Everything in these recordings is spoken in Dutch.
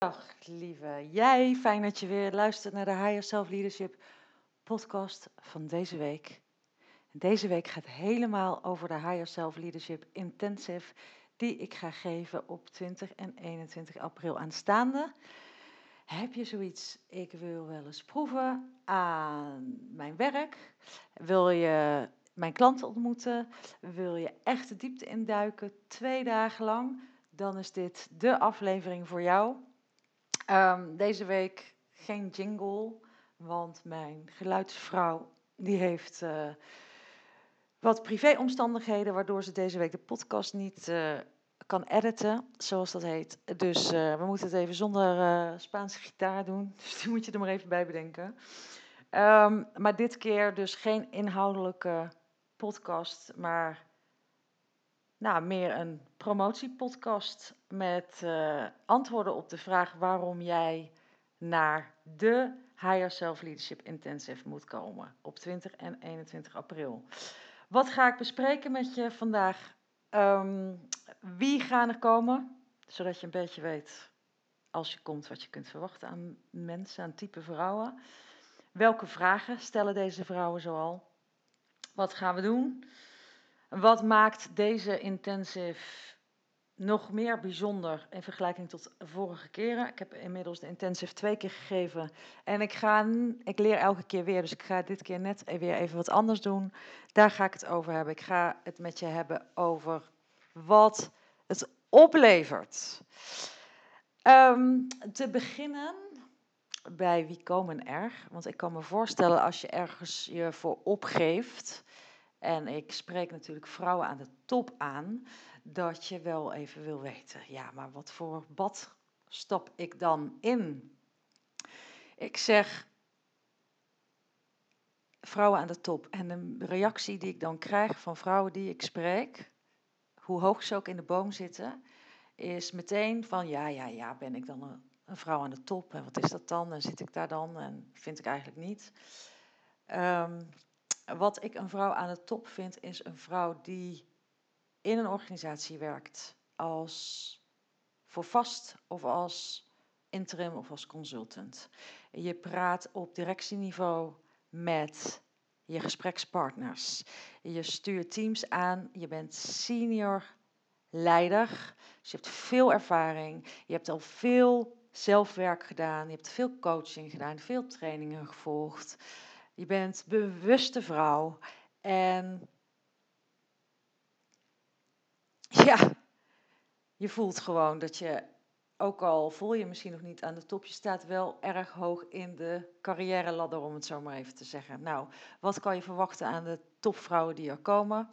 Dag lieve jij, fijn dat je weer luistert naar de Higher Self Leadership podcast van deze week. Deze week gaat helemaal over de Higher Self Leadership Intensive die ik ga geven op 20 en 21 april aanstaande. Heb je zoiets, ik wil wel eens proeven aan mijn werk? Wil je mijn klanten ontmoeten? Wil je echt de diepte induiken, twee dagen lang? Dan is dit de aflevering voor jou. Um, deze week geen jingle, want mijn geluidsvrouw die heeft uh, wat privéomstandigheden, waardoor ze deze week de podcast niet uh, kan editen, zoals dat heet. Dus uh, we moeten het even zonder Spaanse gitaar doen, dus die moet je er maar even bij bedenken. Um, maar dit keer dus geen inhoudelijke podcast, maar nou, meer een promotiepodcast met uh, antwoorden op de vraag waarom jij naar de Higher Self Leadership Intensive moet komen op 20 en 21 april. Wat ga ik bespreken met je vandaag? Um, wie gaan er komen? Zodat je een beetje weet, als je komt, wat je kunt verwachten aan mensen, aan type vrouwen. Welke vragen stellen deze vrouwen zoal? Wat gaan we doen? Wat maakt deze intensive nog meer bijzonder in vergelijking tot vorige keren? Ik heb inmiddels de intensive twee keer gegeven en ik, ga, ik leer elke keer weer, dus ik ga dit keer net weer even wat anders doen. Daar ga ik het over hebben. Ik ga het met je hebben over wat het oplevert. Um, te beginnen bij wie komen er? Want ik kan me voorstellen als je ergens je voor opgeeft en ik spreek natuurlijk vrouwen aan de top aan, dat je wel even wil weten, ja, maar wat voor bad stap ik dan in? Ik zeg vrouwen aan de top. En de reactie die ik dan krijg van vrouwen die ik spreek, hoe hoog ze ook in de boom zitten, is meteen van ja, ja, ja, ben ik dan een, vrouw aan de top? En wat is dat dan? En zit ik daar dan? En vind ik eigenlijk niet. Um, wat ik een vrouw aan de top vind, is een vrouw die in een organisatie werkt als voor vast of als interim of als consultant. Je praat op directieniveau met je gesprekspartners. Je stuurt teams aan, je bent senior leider, dus je hebt veel ervaring, je hebt al veel zelfwerk gedaan, je hebt veel coaching gedaan, veel trainingen gevolgd. Je bent bewuste vrouw. En ja, je voelt gewoon dat je, ook al voel je misschien nog niet aan de top, je staat wel erg hoog in de carrière ladder, om het zo maar even te zeggen. Nou, wat kan je verwachten aan de topvrouwen die er komen?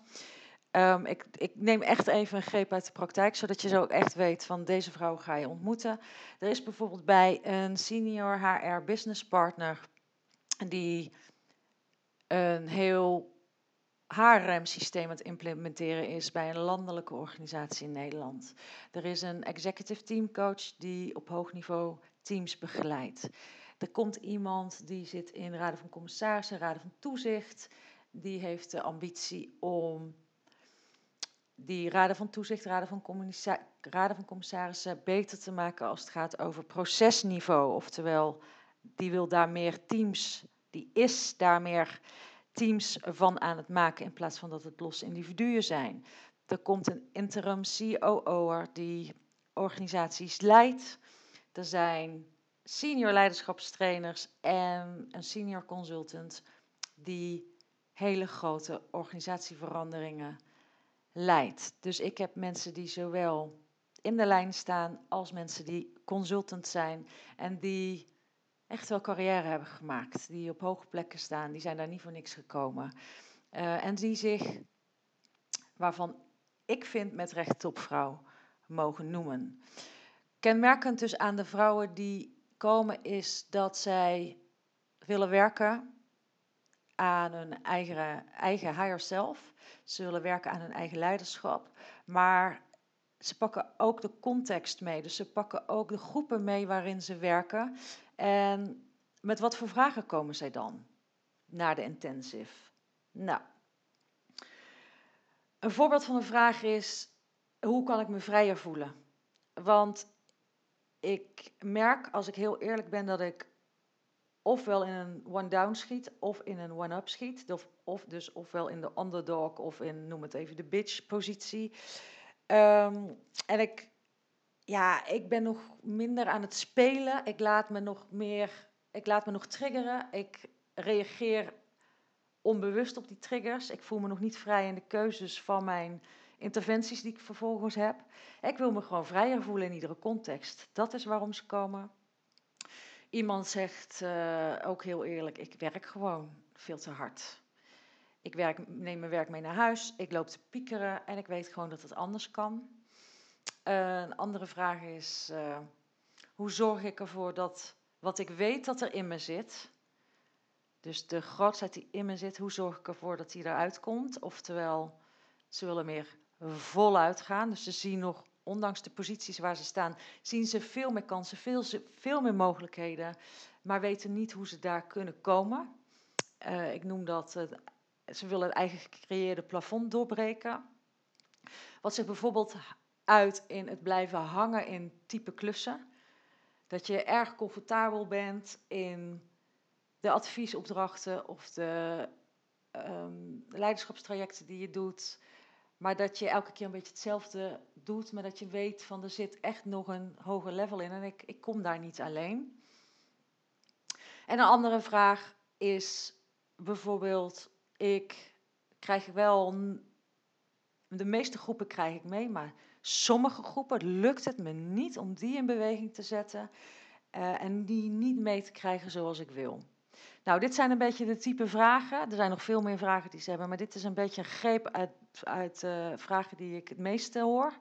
Um, ik, ik, neem echt even een greep uit de praktijk, zodat je zo echt weet van deze vrouw ga je ontmoeten. Er is bijvoorbeeld bij een senior HR business partner die een heel HRM-systeem aan het implementeren is bij een landelijke organisatie in Nederland. Er is een executive teamcoach die op hoog niveau teams begeleidt. Er komt iemand die zit in raden van commissarissen, raden van toezicht. Die heeft de ambitie om die raden van toezicht, raden raden van commissarissen beter te maken als het gaat over procesniveau. Oftewel, die wil daar meer teams die is daar meer teams van aan het maken in plaats van dat het losse individuen zijn. Er komt een interim COO'er die organisaties leidt. Er zijn senior leiderschapstrainers en een senior consultant die hele grote organisatieveranderingen leidt. Dus ik heb mensen die zowel in de lijn staan als mensen die consultant zijn en die echt wel carrière hebben gemaakt. Die op hoge plekken staan, die zijn daar niet voor niks gekomen. Uh, en die zich, waarvan ik vind met recht topvrouw mogen noemen. Kenmerkend dus aan de vrouwen die komen is dat zij willen werken aan hun eigen, eigen higher self. Ze willen werken aan hun eigen leiderschap. Maar ze pakken ook de context mee. Dus ze pakken ook de groepen mee waarin ze werken. En met wat voor vragen komen zij dan naar de intensive? Nou, een voorbeeld van een vraag is: hoe kan ik me vrijer voelen? Want ik merk, als ik heel eerlijk ben, dat ik ofwel in een one-down schiet of in een one-up schiet. Of, dus ofwel in de underdog of in, noem het even, de bitch-positie. Ehm, en ik, ja, ik ben nog minder aan het spelen. Ik laat me nog meer, ik laat me nog triggeren. Ik reageer onbewust op die triggers. Ik voel me nog niet vrij in de keuzes van mijn interventies die ik vervolgens heb. Ik wil me gewoon vrijer voelen in iedere context. Dat is waarom ze komen. Iemand zegt uh, ook heel eerlijk: ik werk gewoon veel te hard. Ik werk, neem mijn werk mee naar huis, ik loop te piekeren en ik weet gewoon dat het anders kan. Uh, een andere vraag is: uh, hoe zorg ik ervoor dat wat ik weet dat er in me zit, dus de grootheid die in me zit, hoe zorg ik ervoor dat die eruit komt? Oftewel, ze willen meer voluit gaan. Dus ze zien nog, ondanks de posities waar ze staan, zien ze veel meer kansen, veel, veel meer mogelijkheden, maar weten niet hoe ze daar kunnen komen. Uh, ik noem dat, ze willen het eigen gecreëerde plafond doorbreken. Wat zich bijvoorbeeld uit in het blijven hangen in type klussen. Dat je erg comfortabel bent in de adviesopdrachten of de um, leiderschapstrajecten die je doet. Maar dat je elke keer een beetje hetzelfde doet, maar dat je weet van er zit echt nog een hoger level in en ik, ik kom daar niet alleen. En een andere vraag is bijvoorbeeld, ik krijg wel, de meeste groepen krijg ik mee, maar sommige groepen lukt het me niet om die in beweging te zetten uh, en die niet mee te krijgen zoals ik wil. Nou, dit zijn een beetje de type vragen. Er zijn nog veel meer vragen die ze hebben, maar dit is een beetje een greep uit, uit uh, vragen die ik het meeste hoor.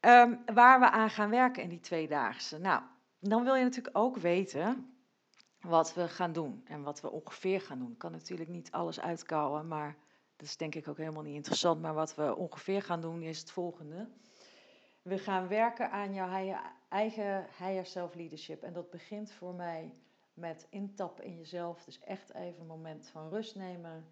Um, waar we aan gaan werken in die tweedaagse. Nou, dan wil je natuurlijk ook weten wat we gaan doen en wat we ongeveer gaan doen. Ik kan natuurlijk niet alles uitkouwen, maar dat is denk ik ook helemaal niet interessant. Maar wat we ongeveer gaan doen is het volgende. We gaan werken aan jouw eigen higher self leadership. En dat begint voor mij met intappen in jezelf. Dus echt even een moment van rust nemen.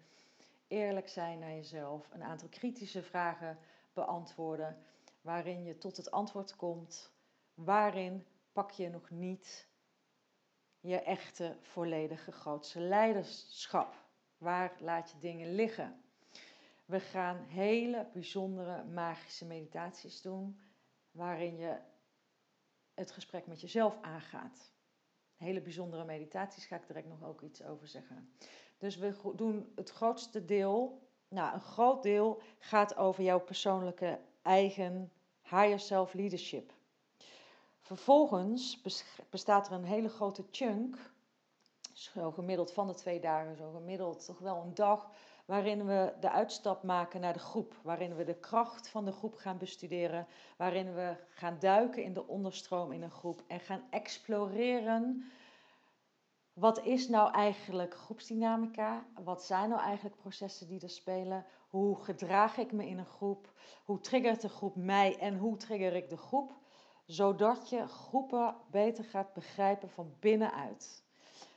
Eerlijk zijn naar jezelf. Een aantal kritische vragen beantwoorden. Waarin je tot het antwoord komt. Waarin pak je nog niet je echte, volledige, grootste leiderschap? Waar laat je dingen liggen? We gaan hele bijzondere magische meditaties doen. Waarin je het gesprek met jezelf aangaat hele bijzondere meditaties, ga ik direct nog ook iets over zeggen. Dus we doen het grootste deel, nou een groot deel gaat over jouw persoonlijke eigen higher self leadership. Vervolgens bestaat er een hele grote chunk, zo gemiddeld van de twee dagen, zo gemiddeld toch wel een dag, waarin we de uitstap maken naar de groep, waarin we de kracht van de groep gaan bestuderen, waarin we gaan duiken in de onderstroom in een groep en gaan exploreren. Wat is nou eigenlijk groepsdynamica? Wat zijn nou eigenlijk processen die er spelen? Hoe gedraag ik me in een groep? Hoe triggert de groep mij en hoe trigger ik de groep? Zodat je groepen beter gaat begrijpen van binnenuit.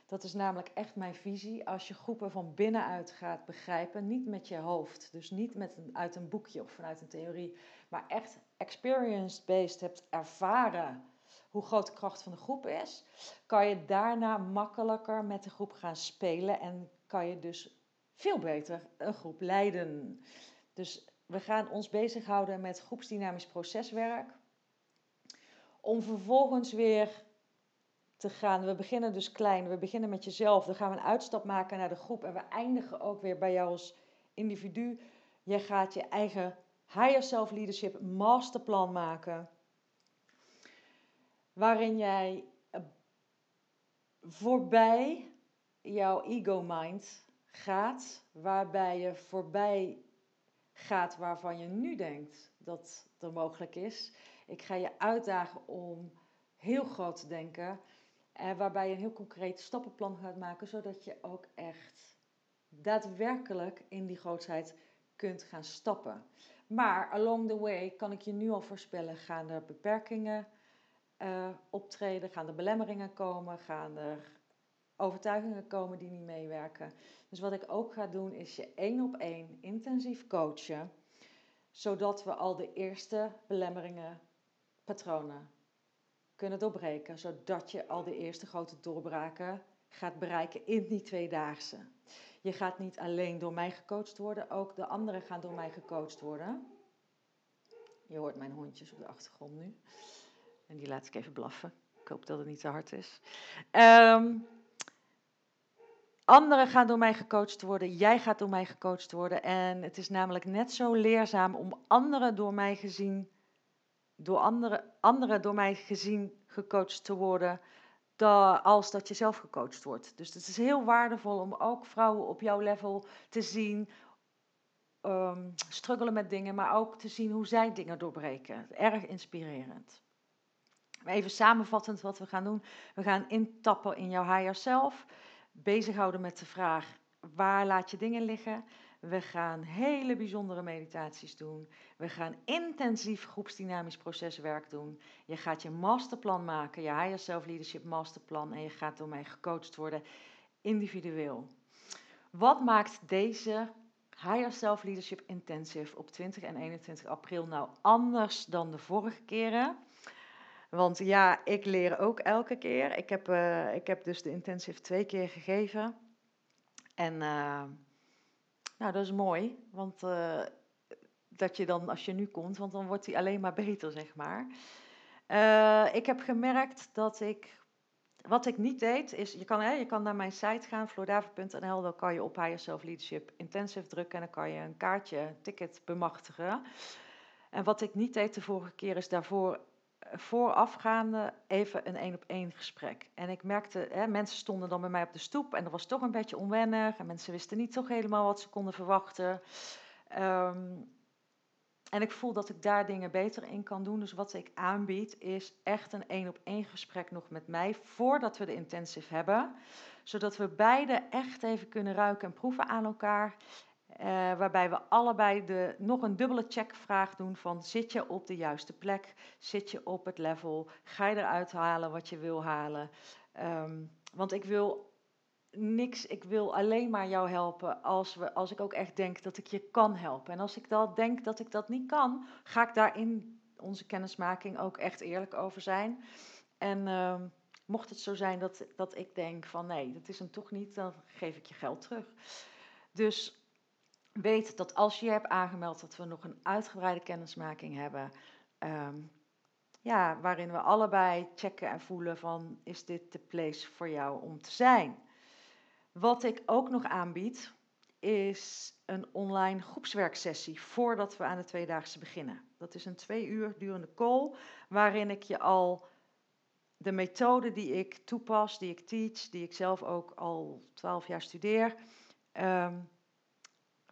Dat is namelijk echt mijn visie. Als je groepen van binnenuit gaat begrijpen, niet met je hoofd, dus niet met een, uit een boekje of vanuit een theorie, maar echt experience-based hebt ervaren hoe groot de kracht van de groep is, kan je daarna makkelijker met de groep gaan spelen en kan je dus veel beter een groep leiden. Dus we gaan ons bezighouden met groepsdynamisch proceswerk. Om vervolgens weer te gaan. We beginnen dus klein, we beginnen met jezelf. Dan gaan we een uitstap maken naar de groep. En we eindigen ook weer bij jou als individu. Je gaat je eigen higher self leadership masterplan maken. Waarin jij eh, voorbij jouw ego mind gaat. Waarbij je voorbij gaat waarvan je nu denkt dat er mogelijk is. Ik ga je uitdagen om heel groot te denken. Eh, waarbij je een heel concreet stappenplan gaat maken, zodat je ook echt daadwerkelijk in die grootheid kunt gaan stappen. Maar along the way kan ik je nu al voorspellen, gaan er beperkingen uh, optreden, gaan er belemmeringen komen, gaan er overtuigingen komen die niet meewerken. Dus wat ik ook ga doen is je één op één intensief coachen, zodat we al de eerste belemmeringen, patronen kunnen doorbreken. Zodat je al de eerste grote doorbraken gaat bereiken in die tweedaagse. Je gaat niet alleen door mij gecoacht worden, ook de anderen gaan door mij gecoacht worden. Je hoort mijn hondjes op de achtergrond nu. En die laat ik even blaffen. Ik hoop dat het niet te hard is. Um, Anderen gaan door mij gecoacht worden, jij gaat door mij gecoacht worden. En het is namelijk net zo leerzaam om anderen door mij gezien, door anderen, anderen door mij gezien gecoacht te worden, als dat je zelf gecoacht wordt. Dus het is heel waardevol om ook vrouwen op jouw level te zien, um, struggelen met dingen, maar ook te zien hoe zij dingen doorbreken. Erg inspirerend. Even samenvattend wat we gaan doen. We gaan intappen in jouw higher self bezighouden met de vraag: waar laat je dingen liggen? We gaan hele bijzondere meditaties doen. We gaan intensief groepsdynamisch proceswerk doen. Je gaat je masterplan maken, je Higher Self Leadership Masterplan. En je gaat door mij gecoacht worden, individueel. Wat maakt deze Higher Self Leadership Intensive op 20 en 21 april nou anders dan de vorige keren? Want ja, ik leer ook elke keer. Ik heb, uh, ik heb dus de intensive twee keer gegeven. En uh, nou, dat is mooi. Want uh, dat je dan, als je nu komt, want dan wordt die alleen maar beter, zeg maar. ik heb gemerkt dat ik wat ik niet deed, is, je kan, hè, je kan naar mijn site gaan, floordaver.nl, dan kan je op Higher Self Leadership Intensive drukken en dan kan je een kaartje, ticket bemachtigen. En wat ik niet deed de vorige keer is daarvoor voorafgaande even een één op één gesprek. En ik merkte, hè, mensen stonden dan bij mij op de stoep en dat was toch een beetje onwennig. En mensen wisten niet toch helemaal wat ze konden verwachten. Ehm, en ik voel dat ik daar dingen beter in kan doen. Dus wat ik aanbied is echt een één op één gesprek nog met mij voordat we de intensive hebben. Zodat we beide echt even kunnen ruiken en proeven aan elkaar. Uh, waarbij we allebei de, nog een dubbele checkvraag doen van zit je op de juiste plek? Zit je op het level? Ga je eruit halen wat je wil halen? Um, want ik wil niks, ik wil alleen maar jou helpen als, we, als ik ook echt denk dat ik je kan helpen. En als ik dan denk dat ik dat niet kan, ga ik daar in onze kennismaking ook echt eerlijk over zijn. En uh, mocht het zo zijn dat, dat ik denk van nee, dat is hem toch niet, dan geef ik je geld terug. Dus weet dat als je hebt aangemeld, dat we nog een uitgebreide kennismaking hebben. Um, ja, waarin we allebei checken en voelen van is dit de place voor jou om te zijn. Wat ik ook nog aanbied is een online groepswerksessie voordat we aan de tweedaagse beginnen. Dat is een twee uur durende call waarin ik je al de methode die ik toepas, die ik teach, die ik zelf ook al twaalf jaar studeer, um,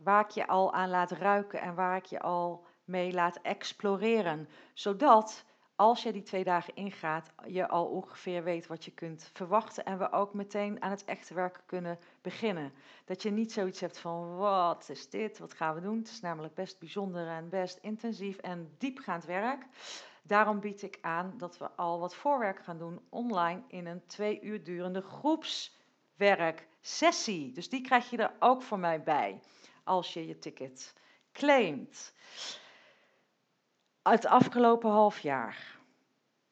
waar ik je al aan laat ruiken en waar ik je al mee laat exploreren. Zodat als je die twee dagen ingaat, je al ongeveer weet wat je kunt verwachten en we ook meteen aan het echte werken kunnen beginnen. Dat je niet zoiets hebt van wat is dit, wat gaan we doen? Het is namelijk best bijzonder en best intensief en diepgaand werk. Daarom bied ik aan dat we al wat voorwerk gaan doen online in een twee uur durende groepswerksessie. Dus die krijg je er ook voor mij bij als je je ticket claimt. Het afgelopen half jaar.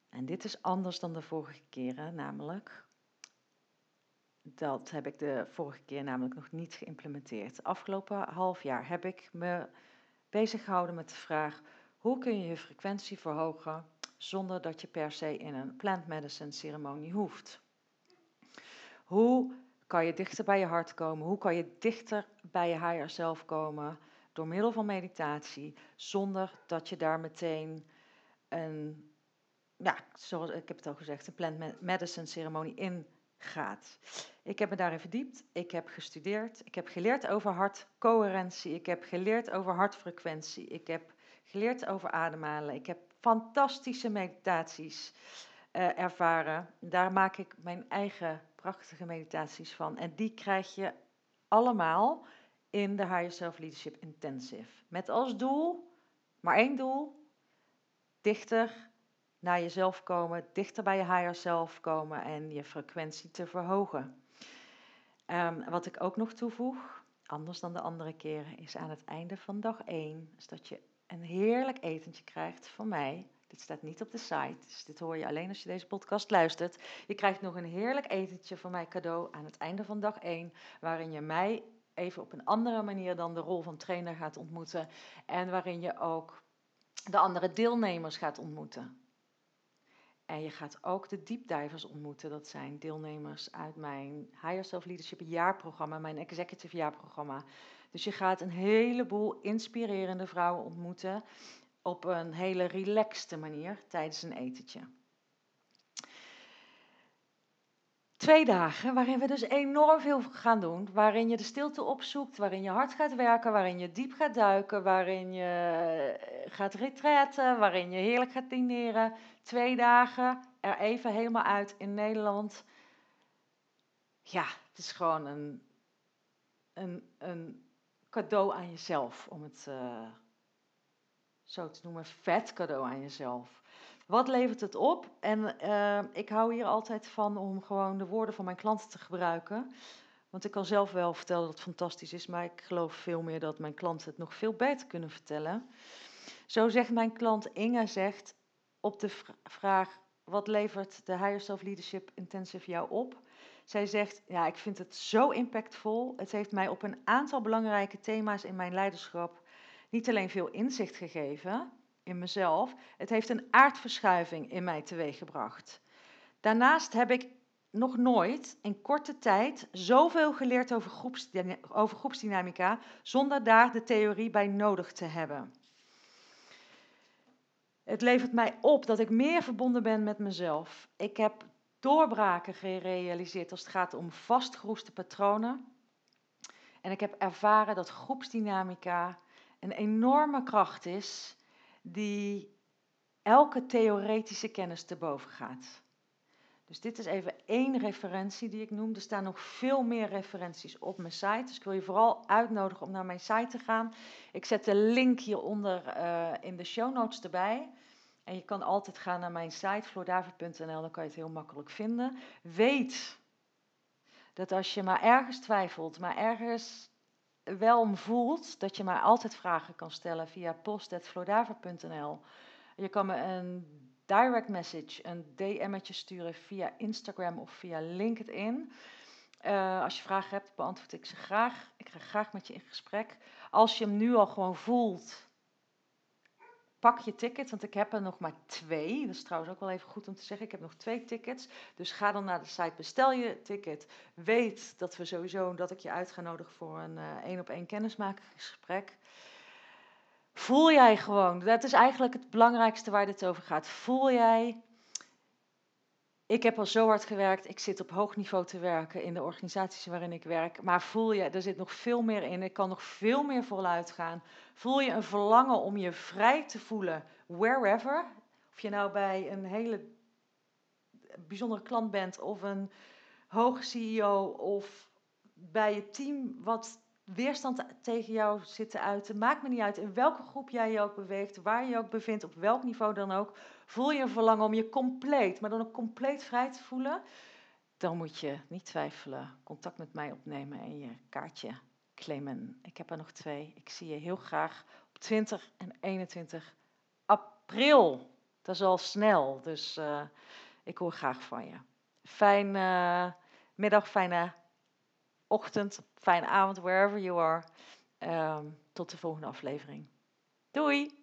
En dit is anders dan de vorige keren, namelijk. Dat heb ik de vorige keer namelijk nog niet geïmplementeerd. Afgelopen half jaar heb ik me bezig gehouden met de vraag: hoe kun je je frequentie verhogen zonder dat je per se in een plant medicine ceremonie hoeft? Hoe kan je dichter bij je hart komen? Hoe kan je dichter bij je higher self komen door middel van meditatie, zonder dat je daar meteen een, ja, zoals ik heb het al gezegd, een plant medicine ceremonie in gaat. Ik heb me daarin verdiept, ik heb gestudeerd, ik heb geleerd over hartcoherentie, ik heb geleerd over hartfrequentie, ik heb geleerd over ademhalen, ik heb fantastische meditaties uh, ervaren. Daar maak ik mijn eigen prachtige meditaties van. En die krijg je allemaal in de Higher Self Leadership Intensive. Met als doel, maar één doel, dichter naar jezelf komen, dichter bij je higher self komen en je frequentie te verhogen. Um, wat ik ook nog toevoeg, anders dan de andere keren, is aan het einde van dag 1, is dat je een heerlijk etentje krijgt van mij Dit staat niet op de site, dus dit hoor je alleen als je deze podcast luistert. Je krijgt nog een heerlijk etentje van mij cadeau aan het einde van dag 1, waarin je mij even op een andere manier dan de rol van trainer gaat ontmoeten en waarin je ook de andere deelnemers gaat ontmoeten. En je gaat ook de deepdivers ontmoeten. Dat zijn deelnemers uit mijn Higher Self Leadership jaarprogramma, mijn executive jaarprogramma. Dus je gaat een heleboel inspirerende vrouwen ontmoeten op een hele relaxte manier tijdens een etentje. Twee dagen waarin we dus enorm veel gaan doen. Waarin je de stilte opzoekt, waarin je hard gaat werken, waarin je diep gaat duiken, waarin je eh, gaat retretten, waarin je heerlijk gaat dineren. Twee dagen er even helemaal uit in Nederland. Ja, het is gewoon een, een, een cadeau aan jezelf, om het uh, zo te noemen. Vet cadeau aan jezelf. Wat levert het op? En uh, ik hou hier altijd van om gewoon de woorden van mijn klanten te gebruiken. Want ik kan zelf wel vertellen dat het fantastisch is, maar ik geloof veel meer dat mijn klanten het nog veel beter kunnen vertellen. Zo zegt mijn klant Inge zegt op de vraag wat levert de Higher Self Leadership Intensive jou op? Zij zegt, ja, ik vind het zo impactvol. Het heeft mij op een aantal belangrijke thema's in mijn leiderschap niet alleen veel inzicht gegeven, in mezelf. Het heeft een aardverschuiving in mij teweeggebracht. Daarnaast heb ik nog nooit in korte tijd zoveel geleerd over, over groepsdynamica zonder daar de theorie bij nodig te hebben. Het levert mij op dat ik meer verbonden ben met mezelf. Ik heb doorbraken gerealiseerd als het gaat om vastgeroeste patronen. En ik heb ervaren dat groepsdynamica een enorme kracht is die elke theoretische kennis te boven gaat. Dus dit is even één referentie die ik noem. Er staan nog veel meer referenties op mijn site. Dus ik wil je vooral uitnodigen om naar mijn site te gaan. Ik zet de link hieronder uh, in de show notes erbij. En je kan altijd gaan naar mijn site, floordavid.nl, dan kan je het heel makkelijk vinden. Weet dat als je maar ergens twijfelt, maar ergens wel voelt dat je mij altijd vragen kan stellen via post.floordaver.nl. Je kan me een direct message, een DM'tje sturen via Instagram of via LinkedIn. Uh, als je vragen hebt, beantwoord ik ze graag. Ik ga graag met je in gesprek. Als je hem nu al gewoon voelt, pak je ticket, want ik heb er nog maar twee. Dat is trouwens ook wel even goed om te zeggen. Ik heb nog twee tickets. Dus ga dan naar de site, bestel je ticket. Weet dat we sowieso, dat ik je uit ga nodigen voor een uh, één op één kennismakingsgesprek. Voel jij gewoon, dat is eigenlijk het belangrijkste waar dit over gaat. Voel jij ik heb al zo hard gewerkt. Ik zit op hoog niveau te werken in de organisaties waarin ik werk. Maar voel je, er zit nog veel meer in. Ik kan nog veel meer vooruit gaan. Voel je een verlangen om je vrij te voelen, wherever. Of je nou bij een hele bijzondere klant bent, of een hoge CEO, of bij je team wat weerstand tegen jou zit te uiten. Maakt me niet uit in welke groep jij je ook beweegt, waar je je ook bevindt, op welk niveau dan ook. Voel je een verlangen om je compleet, maar dan ook compleet vrij te voelen. Dan moet je niet twijfelen, contact met mij opnemen en je kaartje claimen. Ik heb er nog twee. Ik zie je heel graag op 20 en 21 april. Dat is al snel, dus uh, ik hoor graag van je. Fijne uh, middag, fijne ochtend, fijne avond, wherever you are. Um, tot de volgende aflevering. Doei!